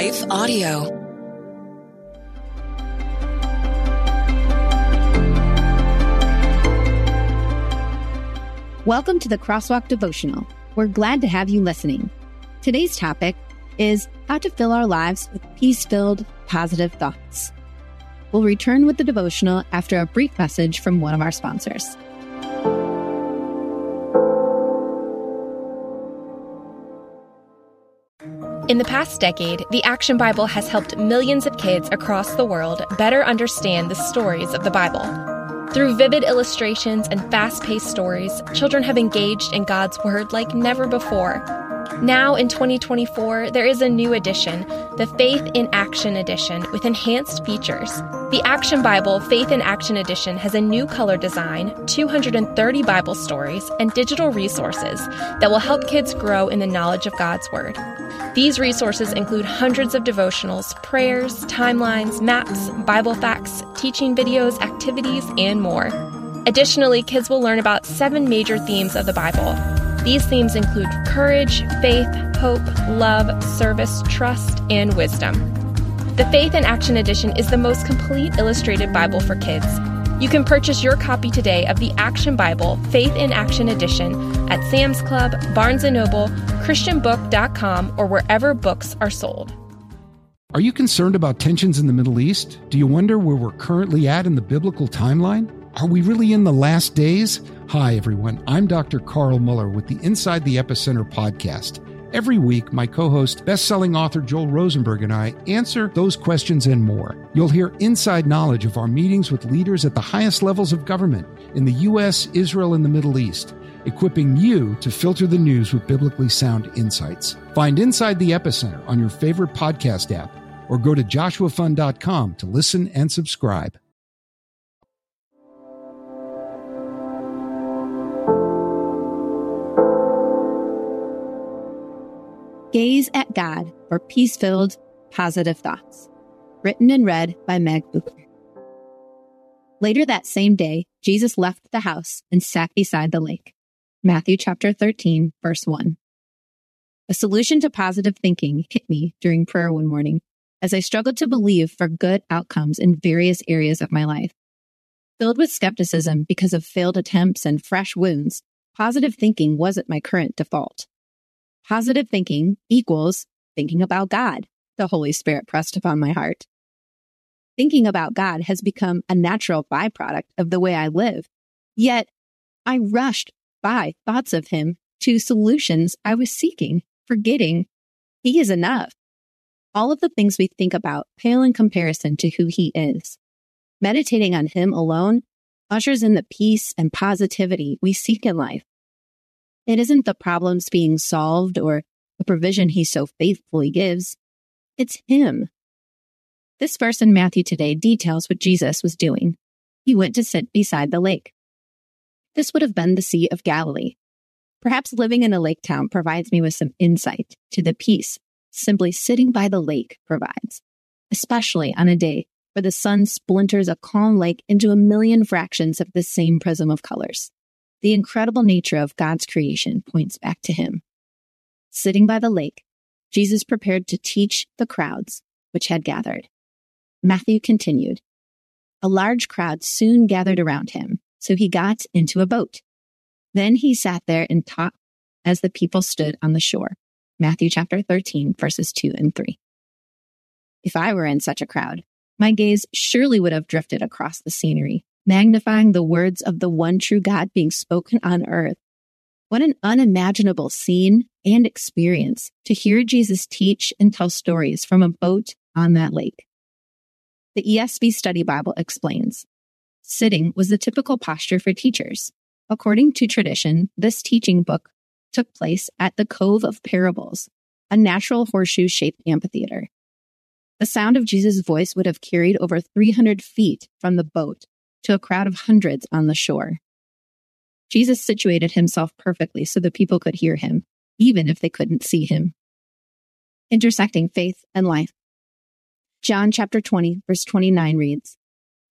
Life Audio. Welcome to the Crosswalk Devotional. We're glad to have you listening. Today's topic is how to fill our lives with peace filled, positive thoughts. We'll return with the devotional after a brief message from one of our sponsors. In the past decade, the Action Bible has helped millions of kids across the world better understand the stories of the Bible. Through vivid illustrations and fast paced stories, children have engaged in God's Word like never before. Now in 2024, there is a new edition, the Faith in Action Edition, with enhanced features. The Action Bible Faith in Action Edition has a new color design, 230 Bible stories, and digital resources that will help kids grow in the knowledge of God's Word. These resources include hundreds of devotionals, prayers, timelines, maps, Bible facts, teaching videos, activities, and more. Additionally, kids will learn about seven major themes of the Bible these themes include courage, faith, hope, love, service, trust, and wisdom. The Faith in Action Edition is the most complete illustrated Bible for kids. You can purchase your copy today of the Action Bible Faith in Action Edition at Sam's Club, Barnes & Noble, christianbook.com, or wherever books are sold. Are you concerned about tensions in the Middle East? Do you wonder where we're currently at in the biblical timeline? Are we really in the last days? Hi, everyone. I'm Dr. Carl Moeller with the Inside the Epicenter podcast. Every week, my co host, best selling author Joel Rosenberg, and I answer those questions and more. You'll hear inside knowledge of our meetings with leaders at the highest levels of government in the U.S., Israel, and the Middle East, equipping you to filter the news with biblically sound insights. Find Inside the Epicenter on your favorite podcast app or go to joshuafund.com to listen and subscribe. Gaze at God for peace filled, positive thoughts. Written and read by Meg Bucher. Later that same day, Jesus left the house and sat beside the lake. Matthew chapter 13, verse 1. A solution to positive thinking hit me during prayer one morning as I struggled to believe for good outcomes in various areas of my life. Filled with skepticism because of failed attempts and fresh wounds, positive thinking wasn't my current default. Positive thinking equals thinking about God, the Holy Spirit pressed upon my heart. Thinking about God has become a natural byproduct of the way I live. Yet I rushed by thoughts of Him to solutions I was seeking, forgetting He is enough. All of the things we think about pale in comparison to who He is. Meditating on Him alone ushers in the peace and positivity we seek in life. It isn't the problems being solved or the provision he so faithfully gives. It's him. This verse in Matthew today details what Jesus was doing. He went to sit beside the lake. This would have been the Sea of Galilee. Perhaps living in a lake town provides me with some insight to the peace simply sitting by the lake provides, especially on a day where the sun splinters a calm lake into a million fractions of the same prism of colors. The incredible nature of God's creation points back to him. Sitting by the lake, Jesus prepared to teach the crowds which had gathered. Matthew continued. A large crowd soon gathered around him, so he got into a boat. Then he sat there and taught as the people stood on the shore. Matthew chapter 13, verses 2 and 3. If I were in such a crowd, my gaze surely would have drifted across the scenery magnifying the words of the one true God being spoken on earth. What an unimaginable scene and experience to hear Jesus teach and tell stories from a boat on that lake. The ESV Study Bible explains sitting was the typical posture for teachers. According to tradition, this teaching book took place at the Cove of Parables, a natural horseshoe shaped amphitheater. The sound of Jesus' voice would have carried over 300 feet from the boat to a crowd of hundreds on the shore. Jesus situated himself perfectly so the people could hear him, even if they couldn't see him. Intersecting faith and life. John chapter 20, verse 29 reads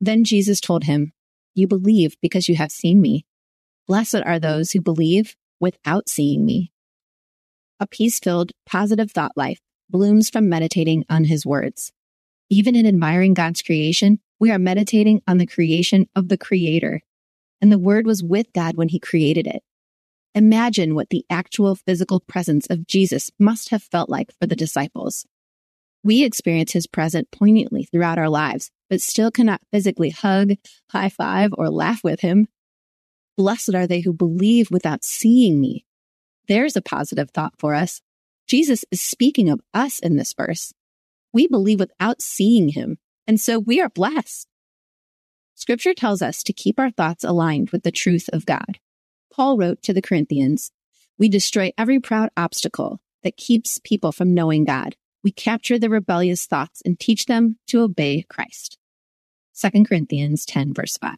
Then Jesus told him, You believe because you have seen me. Blessed are those who believe without seeing me. A peace filled, positive thought life blooms from meditating on his words. Even in admiring God's creation, we are meditating on the creation of the creator. And the word was with God when he created it. Imagine what the actual physical presence of Jesus must have felt like for the disciples. We experience his presence poignantly throughout our lives, but still cannot physically hug, high five, or laugh with him. Blessed are they who believe without seeing me. There's a positive thought for us. Jesus is speaking of us in this verse. We believe without seeing him, and so we are blessed. Scripture tells us to keep our thoughts aligned with the truth of God. Paul wrote to the Corinthians, We destroy every proud obstacle that keeps people from knowing God. We capture the rebellious thoughts and teach them to obey Christ. 2 Corinthians 10, verse 5.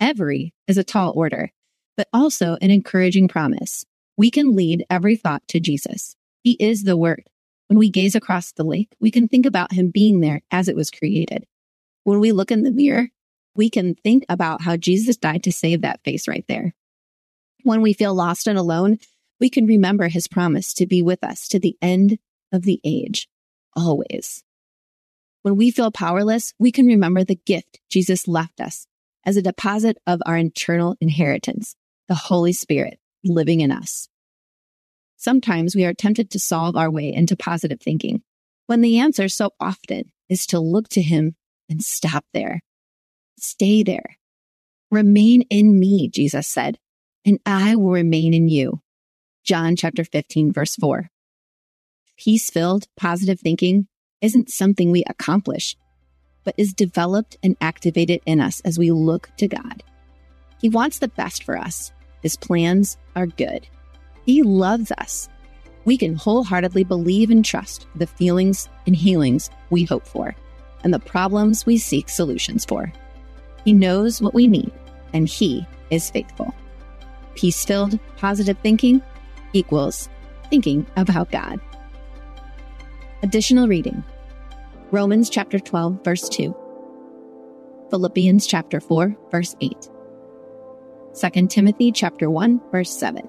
Every is a tall order, but also an encouraging promise. We can lead every thought to Jesus. He is the Word. When we gaze across the lake, we can think about Him being there as it was created. When we look in the mirror, we can think about how Jesus died to save that face right there. When we feel lost and alone, we can remember His promise to be with us to the end of the age, always. When we feel powerless, we can remember the gift Jesus left us as a deposit of our eternal inheritance, the Holy Spirit living in us. Sometimes we are tempted to solve our way into positive thinking when the answer so often is to look to Him and stop there. Stay there. Remain in me, Jesus said, and I will remain in you. John chapter 15, verse 4. Peace filled, positive thinking isn't something we accomplish but is developed and activated in us as we look to God. He wants the best for us. His plans are good. He loves us. We can wholeheartedly believe and trust the feelings and healings we hope for and the problems we seek solutions for. He knows what we need, and He is faithful. Peace filled, positive thinking equals thinking about God. Additional reading Romans chapter 12, verse 2. Philippians chapter 4, verse 8. 2 Timothy chapter 1, verse 7.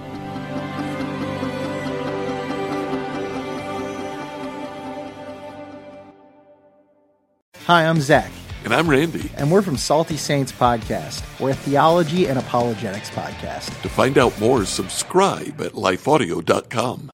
Hi, I'm Zach. And I'm Randy. And we're from Salty Saints Podcast. We're a theology and apologetics podcast. To find out more, subscribe at lifeaudio.com.